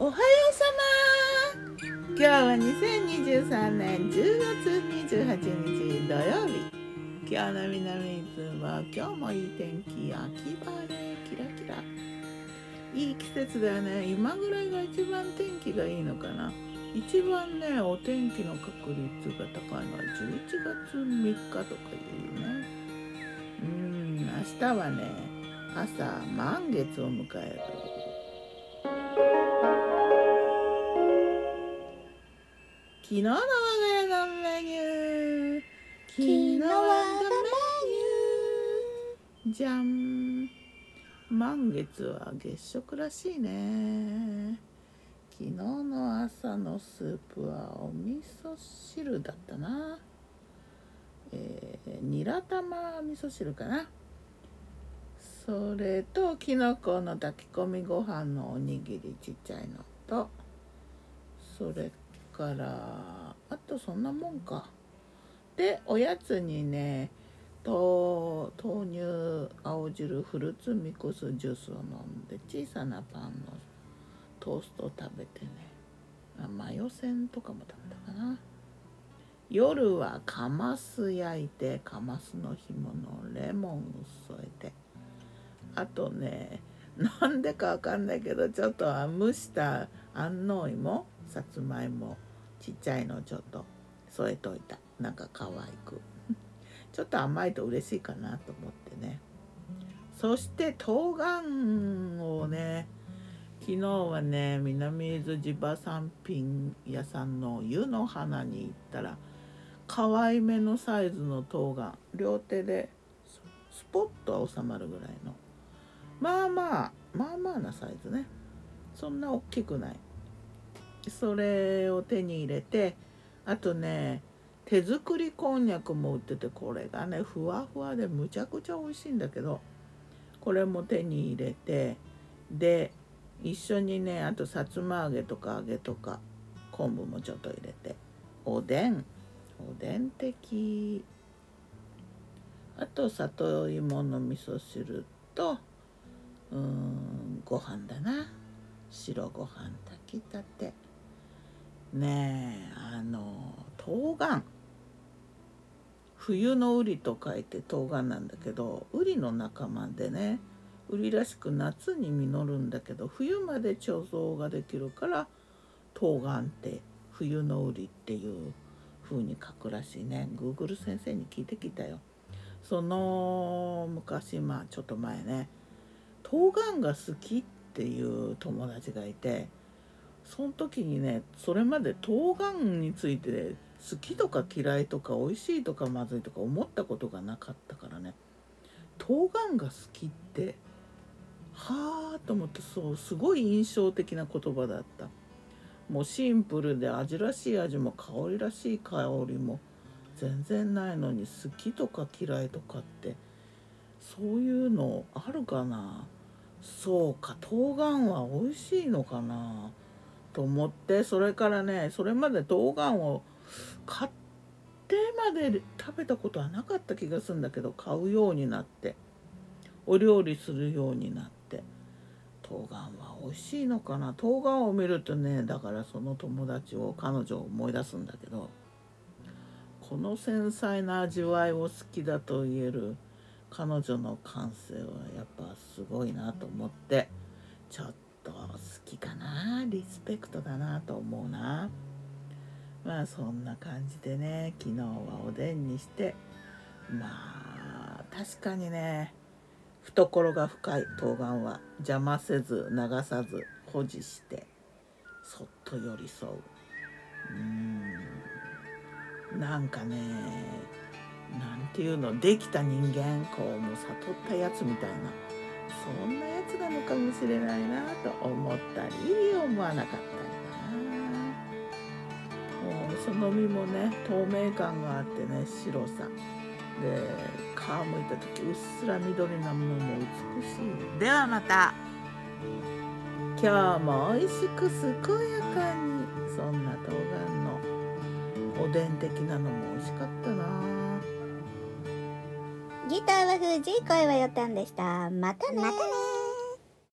おはようさま。今日は2023年10月28日土曜日。今日の南伊豆は今日もいい天気秋晴れキラキラ。いい季節だよね。今ぐらいが一番天気がいいのかな。一番ねお天気の確率が高いのは11月3日とかいうね。うん明日はね朝満月を迎える。昨日の我が家のメニュー昨日はのメニュー？じゃん満月は月食らしいね。昨日の朝のスープはお味噌汁だったな。えー、ニラ玉味噌汁かな。それときのこの炊き込みご飯のおにぎりちっちゃいのとそれからあとそんなもんか。でおやつにね豆乳青汁フルーツミックスジュースを飲んで小さなパンのトーストを食べてね。あマヨせんとかも食べたかな。夜はカマス焼いてカマスの干物レモンを添えて。あとねなんでかわかんないけどちょっと蒸した安納芋さつまいもちっちゃいのちょっと添えといた。なんか可愛く。ちょっと甘いと嬉しいかなと思ってね。そして冬瓜をね昨日はね南伊豆地場産品屋さんの湯の花に行ったら可愛めのサイズの冬瓜両手でスポッと収まるぐらいの。まあまあまあまあなサイズね。そんな大きくない。それを手に入れてあとね手作りこんにゃくも売っててこれがねふわふわでむちゃくちゃ美味しいんだけどこれも手に入れてで一緒にねあとさつま揚げとか揚げとか昆布もちょっと入れておでんおでん的あと里芋の味噌汁とうんご飯だな。白ご飯炊きたて。ねえあの冬瓜。冬のウリと書いて冬瓜なんだけどウリの仲間でねウリらしく夏に実るんだけど冬まで貯蔵ができるから冬瓜って冬のウリっていう風に書くらしいね。Google 先生に聞いてきたよ。その昔まあちょっと前ね冬瓜が好きっていう友達がいてその時にねそれまで冬瓜について好きとか嫌いとか美味しいとかまずいとか思ったことがなかったからね。冬瓜が好きってはあと思ってそうすごい印象的な言葉だった。もうシンプルで味らしい味も香りらしい香りも全然ないのに好きとか嫌いとかってそういうのあるかな。そうか冬瓜は美味しいのかな。と思ってそれからねそれまで冬瓜を買ってまで食べたことはなかった気がするんだけど買うようになってお料理するようになって冬瓜は美味しいのかな？冬瓜を見るとねだからその友達を彼女を思い出すんだけどこの繊細な味わいを好きだと言える彼女の感性はやっぱすごいなと思ってちょっと好きかなリスペクトだなと思うな。まあそんな感じでね昨日はおでんにしてまあ確かにね懐が深い冬瓜は邪魔せず流さず保持してそっと寄り添う。うん。なんかねなんていうのできた人間こうもう悟ったやつみたいな。そんなやつなのかもしれないなと思ったり思わなかったりだな。もうその実もね透明感があってね白さ。で皮むいた時うっすら緑なものも美しいではまた。今日も美味しく健やかに。そんな冬瓜のおでん的なのも美味しかったな。ギターは藤井声はよたんでした。またねまたね